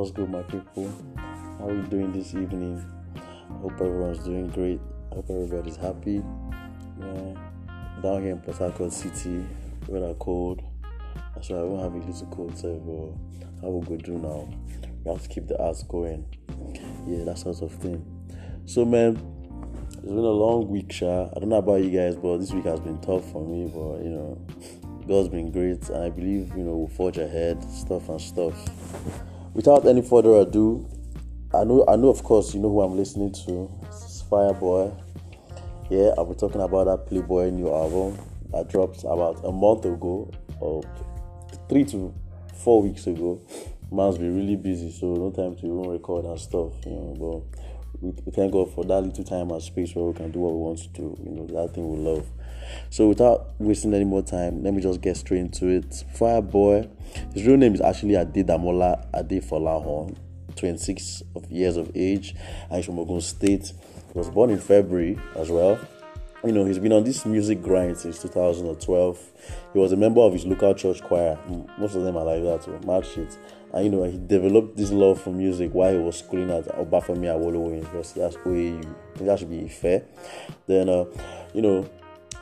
What's good, my people? How are we doing this evening? Hope everyone's doing great. Hope everybody's happy. Yeah. Down here in Port Harcourt City, weather cold. So I won't have a little cold, so how we go do now? We have to keep the arts going. Yeah, that sort of thing. So man, it's been a long week, Sha. I don't know about you guys, but this week has been tough for me. But you know, God's been great, and I believe you know we'll forge ahead, stuff and stuff. Without any further ado, I know, I know, of course, you know who I'm listening to. It's Fireboy. Yeah, I'll be talking about that Playboy new album that dropped about a month ago, or three to four weeks ago. Man's been really busy, so no time to even record and stuff, you know. But we, we thank God for that little time and space where we can do what we want to do. You know, that thing we love. So without wasting any more time, let me just get straight into it. Fireboy, his real name is actually Adedamola Adefolahan, 26 of years of age, and he's from Ogun State. He was born in February as well. You know, he's been on this music grind since 2012. He was a member of his local church choir. Most of them are like that, so mad shit. And you know, he developed this love for music while he was schooling at Obafemi Awolowo University. That's OAU. That should be fair. Then, uh, you know,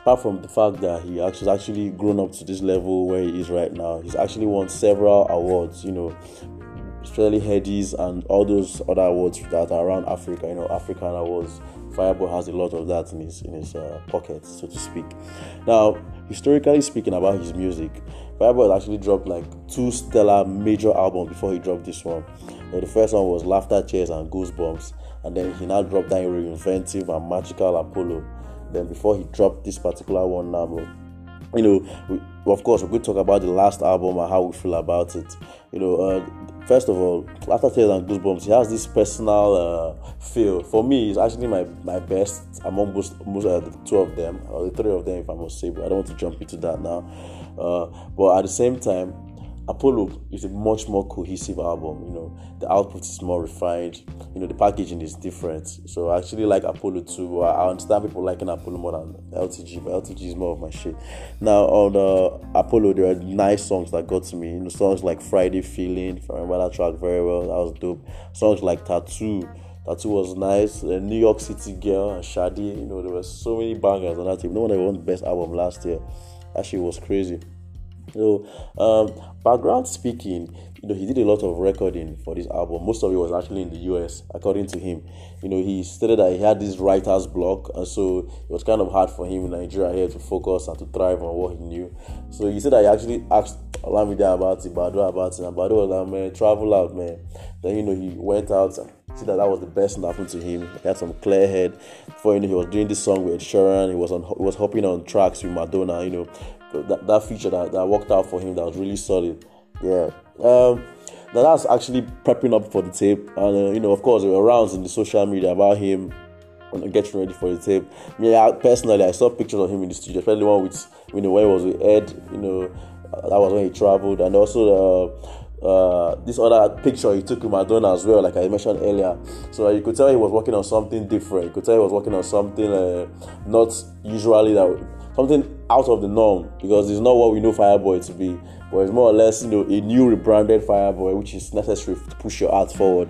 apart from the fact that he has actually grown up to this level where he is right now, he's actually won several awards. You know, especially Headies and all those other awards that are around Africa. You know, African awards. Fireboy has a lot of that in his in his uh, pocket, so to speak. Now, historically speaking about his music, Fireboy actually dropped like two stellar major albums before he dropped this one. The first one was Laughter, Tears, and Goosebumps, and then he now dropped that Inventive and Magical Apollo. Then before he dropped this particular one now, you know, we, of course, we're going to talk about the last album and how we feel about it. You know, uh, first of all, after Tears and Goosebumps, he has this personal uh, feel. For me, it's actually my, my best among most, most uh, the two of them, or the three of them, if I must say, but I don't want to jump into that now. Uh, but at the same time, Apollo is a much more cohesive album. You know, the output is more refined. You know, the packaging is different. So I actually like Apollo too. I understand people liking Apollo more than LTG, but LTG is more of my shit. Now on uh, Apollo, there are nice songs that got to me. You know, songs like Friday Feeling. If I remember that track very well, that was dope. Songs like Tattoo. Tattoo was nice. Uh, New York City Girl and Shadi. You know, there were so many bangers on that tape. No one ever won the best album last year. That shit was crazy. So, um, background speaking, you know, he did a lot of recording for this album. Most of it was actually in the US, according to him. You know, he stated that he had this writer's block, and so it was kind of hard for him in Nigeria here to focus and to thrive on what he knew. So he said that he actually asked Olamide about it, Baddo about it, and Baddo was like, man, travel out, man. Then, you know, he went out and see that that was the best thing that happened to him. He had some clear head. Before you know, he was doing this song with Sheeran. He was on, he was hopping on tracks with Madonna. You know, that, that feature that, that worked out for him that was really solid. Yeah. Um, now that's actually prepping up for the tape, and uh, you know, of course, there were rounds in the social media about him getting ready for the tape. Me, I, personally, I saw pictures of him in the studio, especially one with you know where he was with Ed. You know, uh, that was when he traveled, and also uh, uh, this other picture he took with Madonna as well, like I mentioned earlier. So you could tell he was working on something different. You could tell he was working on something uh, not usually that something out of the norm because it's not what we know Fireboy to be, but it's more or less you know a new rebranded Fireboy, which is necessary to push your art forward.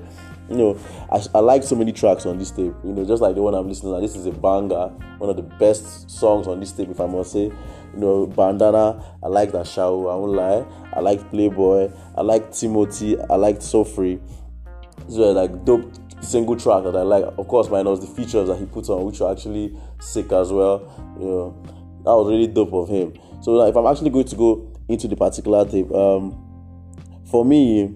You know, I, I like so many tracks on this tape. You know, just like the one I'm listening to. This is a banger, one of the best songs on this tape, if I must say. You know, Bandana. I like that show. I won't lie. I like Playboy. I like Timothy. I like So Free. These are like dope single track that I like. Of course, minus the features that he puts on, which are actually sick as well. You know, that was really dope of him. So if I'm actually going to go into the particular tape, um, for me,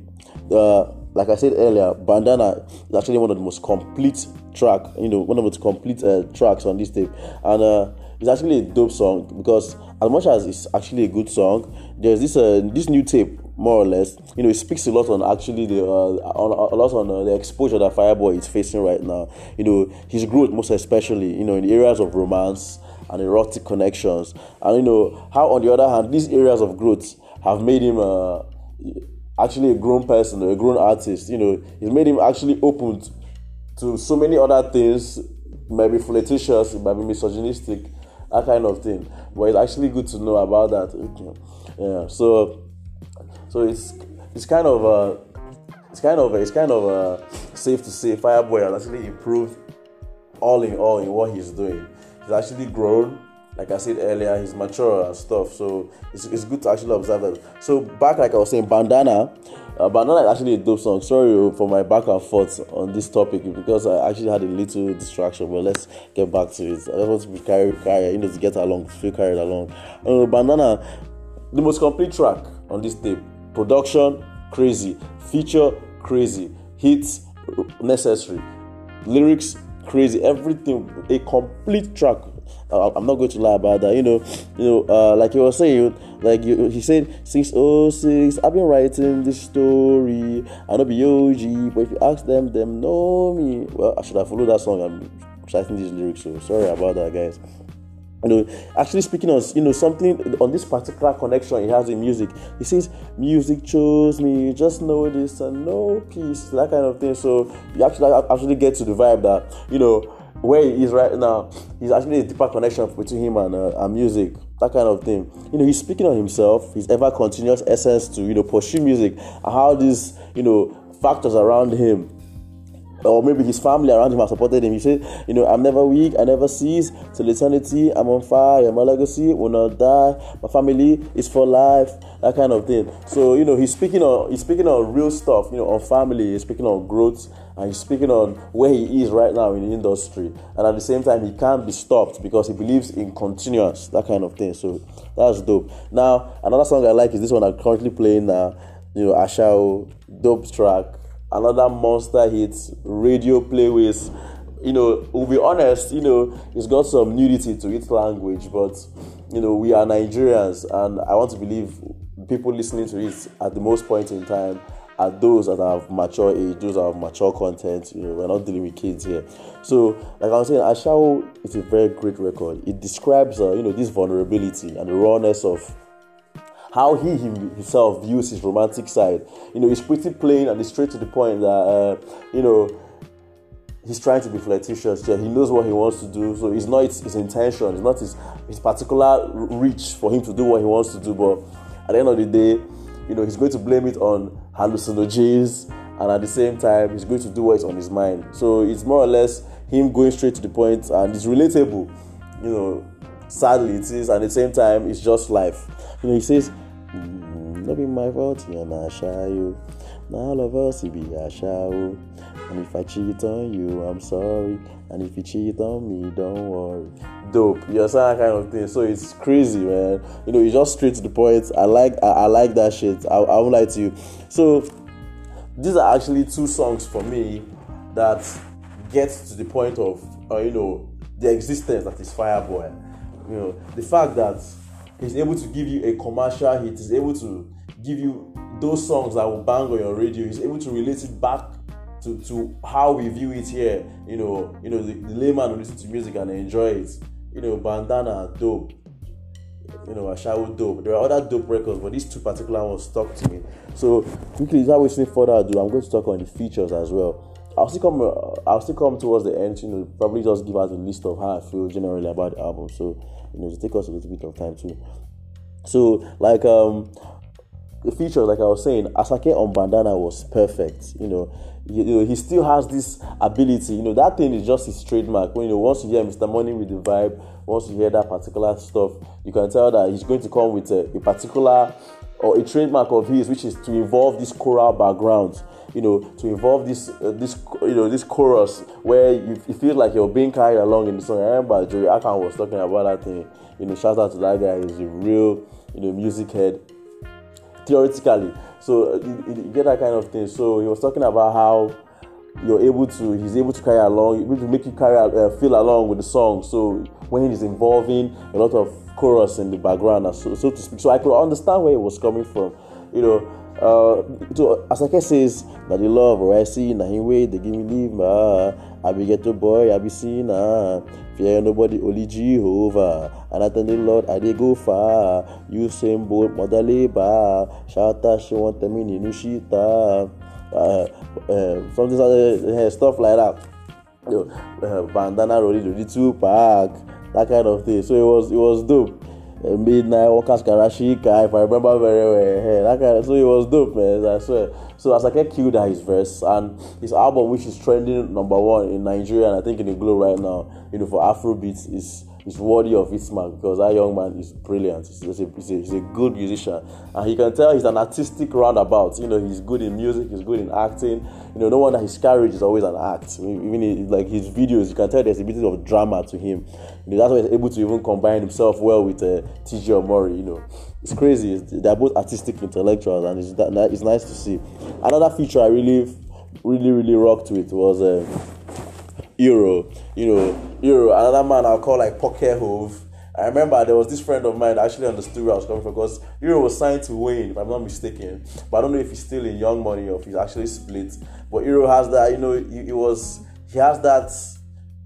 uh, like I said earlier, Bandana is actually one of the most complete track, you know, one of the most complete uh, tracks on this tape, and uh, it's actually a dope song because as much as it's actually a good song, there's this uh, this new tape more or less. You know, it speaks a lot on actually the uh, on, a lot on uh, the exposure that Fireboy is facing right now. You know, his growth most especially, you know, in the areas of romance and erotic connections, and you know how on the other hand these areas of growth have made him. Uh, actually a grown person, a grown artist. You know, it's made him actually open to so many other things. Maybe flirtatious, maybe misogynistic, that kind of thing. But it's actually good to know about that. Yeah. So, so it's it's kind of uh, it's kind of it's kind of uh, safe to say Fireboy has actually improved all in all in what he's doing. He's actually grown. Like I said earlier, he's mature and stuff. So it's, it's good to actually observe that. So back, like I was saying, Bandana. Uh, Bandana is actually a dope song. Sorry for my back and forth on this topic because I actually had a little distraction. But let's get back to it. I just want to be carried, carry, you know, to get along, feel carried along. Uh, Bandana, the most complete track on this tape. Production, crazy. Feature, crazy. Hits, necessary. Lyrics, crazy. Everything, a complete track. I'm not going to lie about that. You know, you know, uh, like you were saying, like you, he said, six oh six. I've been writing this story. I know be OG, but if you ask them, them know me. Well, I should have followed that song. I'm reciting these lyrics, so sorry about that, guys you know actually speaking on you know something on this particular connection he has in music. He says music chose me just know this and no peace that kind of thing. So you actually actually get to the vibe that you know where he is right now he's actually a deeper connection between him and, uh, and music that kind of thing. You know he's speaking on himself his ever continuous essence to you know pursue music and how these you know factors around him or maybe his family around him have supported him. He said, You know, I'm never weak, I never cease till eternity. I'm on fire, my legacy will not die. My family is for life, that kind of thing. So, you know, he's speaking on he's speaking on real stuff, you know, on family, he's speaking on growth, and he's speaking on where he is right now in the industry. And at the same time, he can't be stopped because he believes in continuous, that kind of thing. So that's dope. Now, another song I like is this one I'm currently playing now, you know, Ashawo, dope track another monster hit, radio play with. You know, we'll be honest, you know, it's got some nudity to its language, but you know, we are Nigerians, and I want to believe people listening to it at the most point in time are those that have mature age, those that have mature content. You know, we're not dealing with kids here. So, like I was saying, Ashawo is a very great record. It describes, uh, you know, this vulnerability and the rawness of how he himself views his romantic side. You know, he's pretty plain and he's straight to the point that, uh, you know, he's trying to be flirtatious. Yeah, he knows what he wants to do, so it's not his, his intention, it's not his, his particular reach for him to do what he wants to do. But at the end of the day, you know, he's going to blame it on hallucinogens, and at the same time, he's going to do what's on his mind. So it's more or less him going straight to the point, and it's relatable. You know, sadly it is, and at the same time, it's just life. You know, he says Mm, no be my fault, yeah, nah, shy you. Now all of us, it be a show. And if I cheat on you, I'm sorry. And if you cheat on me, don't worry. Dope, you understand that kind of thing. So it's crazy, man. You know, you just straight to the point. I like, I, I like that shit. I, I won't lie to you. So these are actually two songs for me that get to the point of, uh, you know, the existence that is Fireboy. You know, the fact that he's able to give you a commercial hit he's able to give you those songs that will bang on your radio he's able to relate it back to, to how we view it here. You know you know the, the layman will listen to music and enjoy it. You know bandana dope. You know a Ashawo dope. There are other dope records but these two particular ones stuck to me. So quickly without wasting further ado i'm going to talk on the features as well I'll still come. Uh, I'll still come towards the end. You know, probably just give us a list of how I feel generally about the album. So you know, to take us a little bit of time too. So like um the feature, like I was saying, Asake on Bandana was perfect. You know, you, you, know, he still has this ability. You know, that thing is just his trademark. When you know, once you hear Mr. Money with the vibe, once you hear that particular stuff, you can tell that he's going to come with a, a particular or a trademark of his, which is to involve this choral background you know, to involve this uh, this you know this chorus where you, feel like you're being carried along in the song. I remember Joey Akan was talking about that thing. You know, shout out to that guy. He's a real you know music head. Theoretically, so uh, you, you get that kind of thing. So he was talking about how you're able to he's able to carry along able to make you carry uh, feel along with the song so when he's involving a lot of chorus in the background so, so to speak so i could understand where he was coming from you know uh, so Asake says that the love where I see na him way they give me leave ma. I be get to boy I be seen ah. Fear nobody only Jehovah. And I thank the Lord I did go far. You same boat mother labor. Shout out she want me in Nushita uh, uh, something uh, stuff like that. Uh, bandana rolling the two pack. That kind of thing. So it was it was dope Midnight Workers Karashika, if I remember very well. Hey, that kind of, so it was dope, man. I swear. So Asake killed at his verse, and his album, which is trending number one in Nigeria and I think in the globe right now, you know, for Afrobeats, is is worthy of its mark because that young man is brilliant. He's, he's, a, he's, a, he's, a, good musician, and he can tell he's an artistic roundabout. You know, he's good in music, he's good in acting. You know, no wonder his carriage is always an act. Even in, like his videos, you can tell there's a bit of drama to him. You know, that's why he's able to even combine himself well with uh, TG Omori. You know, it's crazy. They're both artistic intellectuals, and it's, it's nice to see. Another feature I really, really, really rocked with was. Uh, Euro, you know, Euro. Another man I'll call like Pocket Hov. I remember there was this friend of mine that actually understood where I was coming from because Euro was signed to Wayne, if I'm not mistaken. But I don't know if he's still in Young Money or if he's actually split. But Euro has that, you know, it was he has that,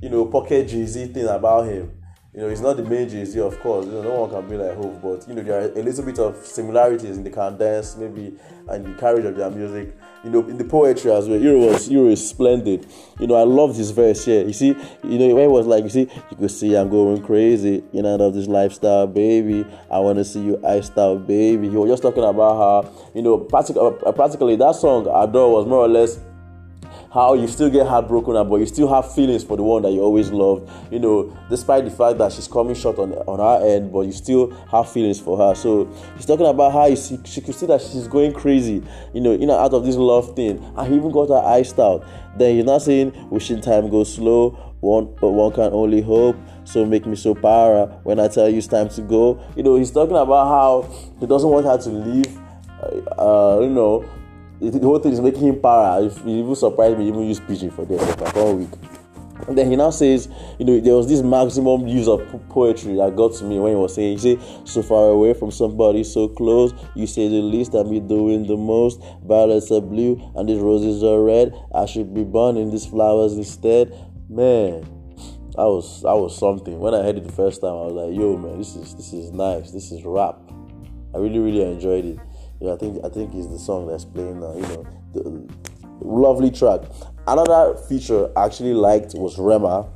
you know, pocket Z thing about him. You know, he's not the main Z, of course. You know, no one can be like Hov, but you know, there are a little bit of similarities in the cadence, maybe, and the carriage of their music you know, in the poetry as well. Euro was Euro is splendid. You know, I loved his verse here. You see, you know, it was like, you see, you could see I'm going crazy. You know, love this lifestyle, baby. I want to see you out, baby. He was just talking about how, you know, practically, uh, practically that song Adore was more or less how you still get heartbroken but you still have feelings for the one that you always loved. You know despite the fact that she's coming short on on her end but you still have feelings for her. So he's talking about how see, she could see that she's going crazy you know in and out of this love thing. And he even got her iced out. Then he's not saying wishing time goes slow. One but one can only hope. So make me so para when i tell you it's time to go. You know he's talking about how he doesn't want her to leave uh, you know the whole thing is making him para. If even surprised me, even use pidgin for them like one week. And then he now says, you know, there was this maximum use of poetry that got to me when he was saying, he so far away from somebody so close, you say the least, I'm doing the most. Violets are blue and these roses are red. I should be burning these flowers instead. Man, that was that was something. When I heard it the first time, I was like, yo, man, this is this is nice. This is rap. I really really enjoyed it. Yeah, I think I think it's the song that's playing now. You know, the lovely track. Another feature I actually liked was Rema.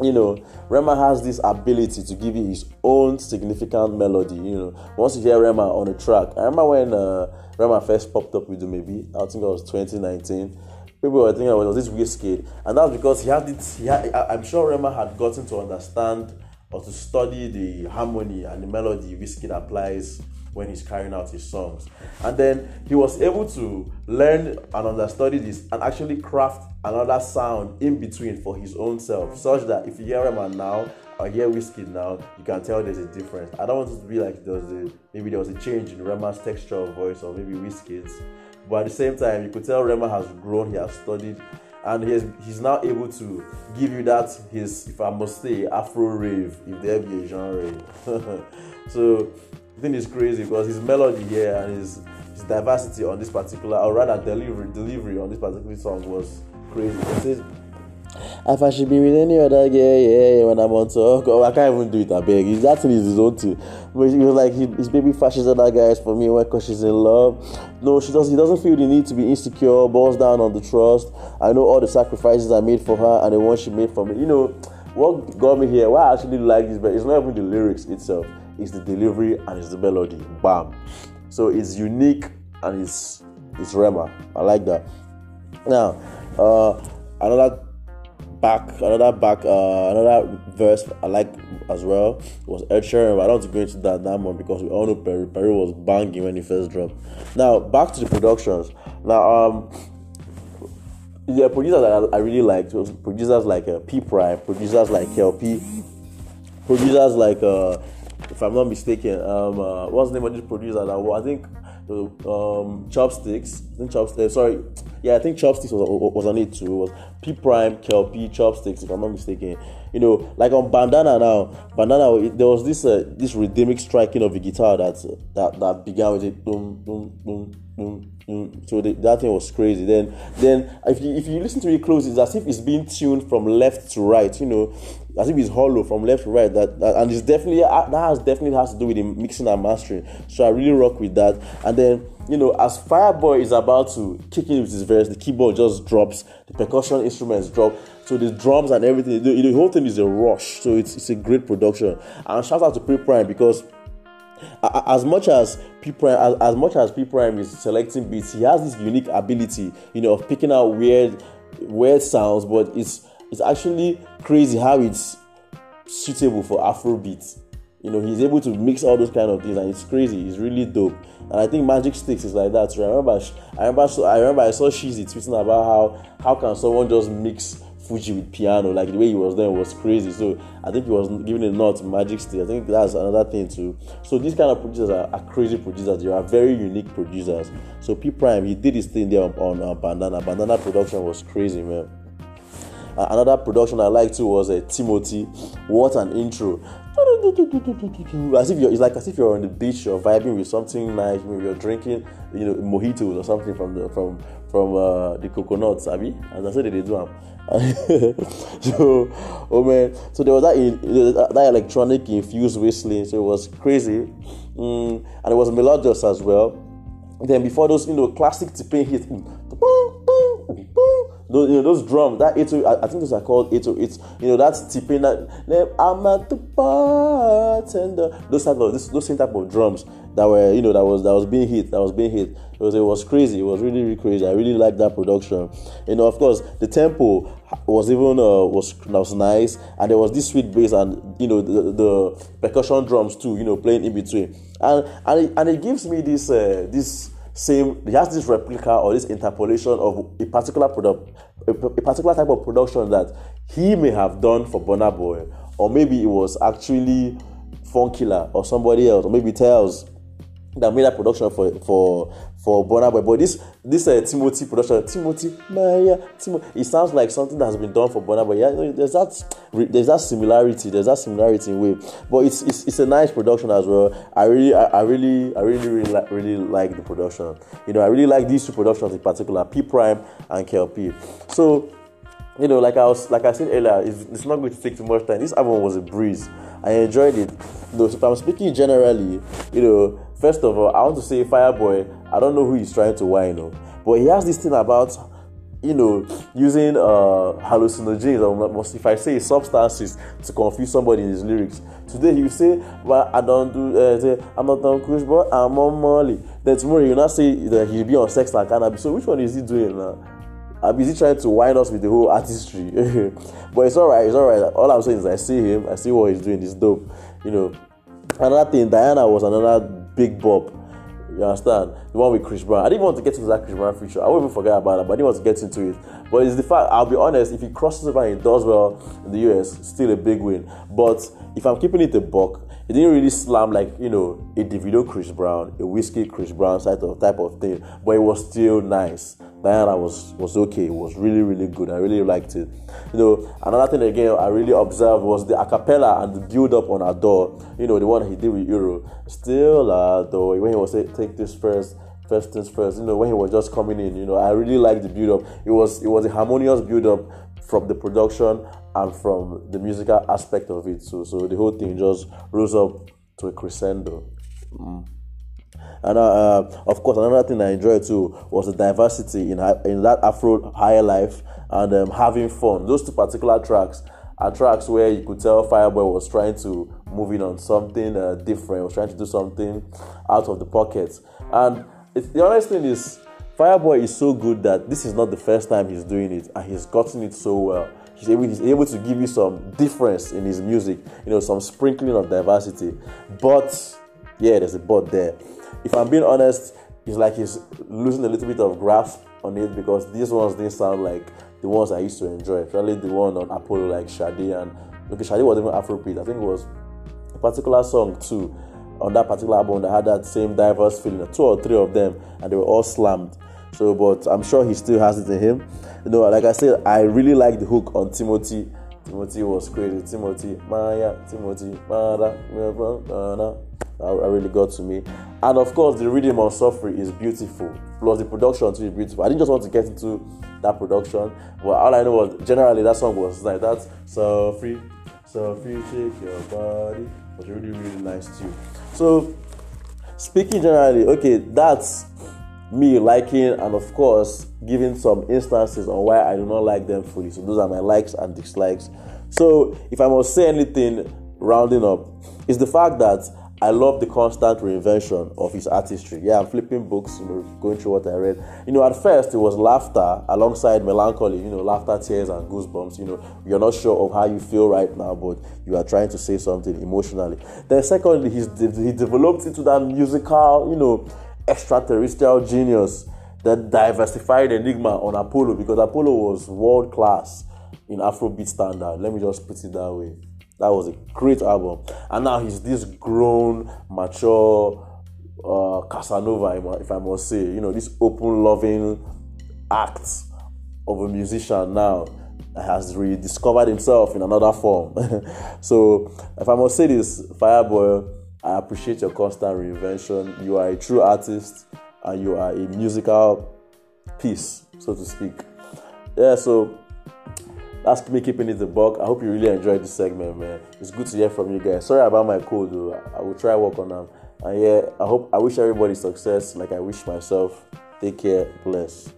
You know, Rema has this ability to give you his own significant melody. You know, once you hear Rema on a track, I remember when uh, Rema first popped up with the maybe I think it was 2019 people were thinking it was this Wizkid, and that's because he had it. He had, I'm sure Rema had gotten to understand or to study the harmony and the melody Wizkid applies when he's carrying out his songs. And then he was able to learn and understudy this and actually craft another sound in between for his own self, such that if you hear him now or hear Wizkid now, you can tell there's a difference. I don't want it to be like there was a maybe there was a change in Rema's texture of voice or maybe Wizkid's, but at the same time, you could tell Rema has grown, he has studied, and he's he's now able to give you that his if I must say Afro rave if there be a genre. so the thing is crazy because his melody here and his his diversity on this particular, or rather delivery delivery on this particular song was crazy. If I should be with any other girl, yeah, yeah, when I'm on talk, oh, I can't even do it. I beg. He's actually his own too. But he was like, his baby fashes other guys for me because she's in love. No, she does. He doesn't feel the need to be insecure. Balls down on the trust. I know all the sacrifices I made for her and the one she made for me. You know what got me here? Why I actually like this, but it's not even the lyrics itself it's the delivery and it's the melody. Bam. So it's unique and it's it's Rema. I like that. Now, uh, another back, another back, uh, another verse I like as well was Ed Sheeran. But I don't want to go into that that much because we all know Peru. Peru was banging when he first dropped. Now back to the productions. Now, um, the producers that I, I really liked was producers like uh, P Prime, producers like KLP, producers like uh, if I'm not mistaken. Um, uh, what's the name of this producer? That I think um, Chopsticks. I think Chopsticks. Uh, sorry, yeah, I think Chopsticks was, was on it too. It was P Prime, KLP, Chopsticks. If I'm not mistaken, you know, like on Bandana now. Bandana, it, there was this uh, this rhythmic striking of the guitar that that that began with it. Boom, boom, boom, boom. Mm, so the, that thing was crazy. Then, then if you if you listen to it close, it's as if it's being tuned from left to right. You know, as if it's hollow from left to right. That, that and it's definitely uh, that has definitely has to do with the mixing and mastering. So I really rock with that. And then you know, as Fireboy is about to kick in with his verse, the keyboard just drops, percussion instruments drop. So the drums and everything, the, the whole thing is a rush. So it's, it's a great production. And shout out to Pre Prime because as much as P Prime, as, as much as P Prime is selecting beats, he has this unique ability, you know, of picking out weird, weird sounds. But it's it's actually crazy how it's suitable for Afro beats. You know, he's able to mix all those kind of things, and it's crazy. It's really dope. And I think Magic Sticks is like that. So I remember, I remember, I remember I saw Shizzi tweeting about how how can someone just mix Fuji with piano, like the way he was doing was crazy. So I think he was giving a nod to Magic Stick. I think that's another thing too. So these kind of producers are, are crazy producers. They are very unique producers. So P Prime, he did his thing there on, on uh, Bandana. Bandana production was crazy, man. Uh, another production I liked too was uh, Timothy. What an intro! As if you're, it's like as if you're on the beach, you're vibing with something nice. Maybe you're drinking, you know, mojitos or something from the from from uh, the coconuts, Abby. As I said, they do them. so, oh man, so there was that that electronic infused whistling, so it was crazy, mm, and it was melodious as well. Then before those, you know, classic tipping hits, mm, those, you know, those drums, that 808, I, I think those are called 808. You know, that's tipping that. I'm at the bartender. Those type of those, those same type of drums that were, you know, that was that was being hit, that was being hit. It was it was crazy. It was really really crazy. I really liked that production. You know, of course, the tempo was even uh, was was nice, and there was this sweet bass and you know the, the percussion drums too. You know, playing in between, and and it, and it gives me this uh, this same it has this replica or this interpolation of a particular product a, a particular type of production that he may have done for Burna Boy. Or maybe it was actually Funkilla or somebody else. Or maybe Telz that made that production for for for Burna Boy. But this this uh, Timothy production, Timothy Maya, Timothy, it sounds like something that has been done for Burna Boy. Yeah, there's that there's that similarity. There's that similarity in way. But it's it's, it's a nice production as well. I really I, I really I really really like really like the production. You know, I really like these two productions in particular, P Prime and KLP. So you know, like I was like I said earlier, it's, it's not going to take too much time. This album was a breeze. I enjoyed it. Though, if I'm speaking generally, you know, First of all, I want to say Fireboy, I don't know who he's trying to whine on, but he has this thing about you know, using uh, hallucinogens or if I say substances to confuse somebody in his lyrics. Today he will say, "Well, I don't do. Uh, say, I'm not on cruise, but I'm on Molly." Then tomorrow he will not say that he'll be on sex and cannabis. So which one is he doing now? I'm busy trying to wind us with the whole artistry, but it's alright. It's alright. All I'm saying is I see him. I see what he's doing. It's dope. You know. Another thing, Diana was another Big Bob. You understand? The one with Chris Brown. I didn't want to get into that Chris Brown feature. I won't even forget about that, but I didn't want to get into it. But it's the fact, I'll be honest, if he crosses over and he does well in the US, still a big win. But if I'm keeping it a buck, it didn't really slam like, you know, a Davido Chris Brown, a Wizkid Chris Brown type of type of thing. But it was still nice. Diana was was okay. It was really really good. I really liked it. You know, another thing again I really observed was the acapella and the build up on Adore. You know, the one he did with Euro. Still Adore when he was take this first. First things first, you know, when he was just coming in, you know, I really liked the build up. It was it was a harmonious build up from the production and from the musical aspect of it. So so the whole thing just rose up to a crescendo. Mm. And uh, uh, of course, another thing I enjoyed too was the diversity in in that Afro higher life and um, having fun. Those two particular tracks are tracks where you could tell Fireboy was trying to move in on something uh, different, was trying to do something out of the pocket. And the honest thing is, Fireboy is so good that this is not the first time he's doing it, and he's gotten it so well. He's able, he's able to give you some difference in his music, you know, some sprinkling of diversity. But yeah, there's a but there if I'm being honest, it's like he's losing a little bit of grasp on it because these ones didn't sound like the ones I used to enjoy. Especially the one on Apollo, like Shadi and okay, Shadi wasn't even Afrobeat. I think it was a particular song too on that particular album that had that same diverse feeling. Two or three of them, and they were all slammed. So, but I'm sure he still has it in him. You know, like I said, I really like the hook on Timothy. Timothy was crazy. Timothy, Maya, Timothy, Mara, that really got to me. And of course, the rhythm of Suffrey is beautiful. Plus, the production too is beautiful. I didn't just want to get into that production, but all I know was generally that song was like that. Suffrey, Suffrey, shake your body. Was really, really nice too. So, speaking generally, okay, that's me liking and of course giving some instances on why I do not like them fully. So those are my likes and dislikes. So if I must say anything rounding up, is the fact that I love the constant reinvention of his artistry. Yeah, I'm flipping books, you know, going through what I read. You know, at first it was laughter alongside melancholy, you know, laughter, tears, and goosebumps. You know, you're not sure of how you feel right now, but you are trying to say something emotionally. Then, secondly, he's he developed into that musical, you know, extraterrestrial genius that diversified enigma on Apollo because Apollo was world class in Afrobeat standard. Let me just put it that way. That was a great album. And now he's this grown, mature uh, Casanova, if I must say. You know, this open, loving act of a musician now has rediscovered himself in another form. so, if I must say this, Fireboy, I appreciate your constant reinvention. You are a true artist and you are a musical piece, so to speak. Yeah, so that's me keeping it the buck. I hope you really enjoyed this segment, man. It's good to hear from you guys. Sorry about my code, though. I will try work on them. And yeah, I hope I wish everybody success like I wish myself. Take care. Bless.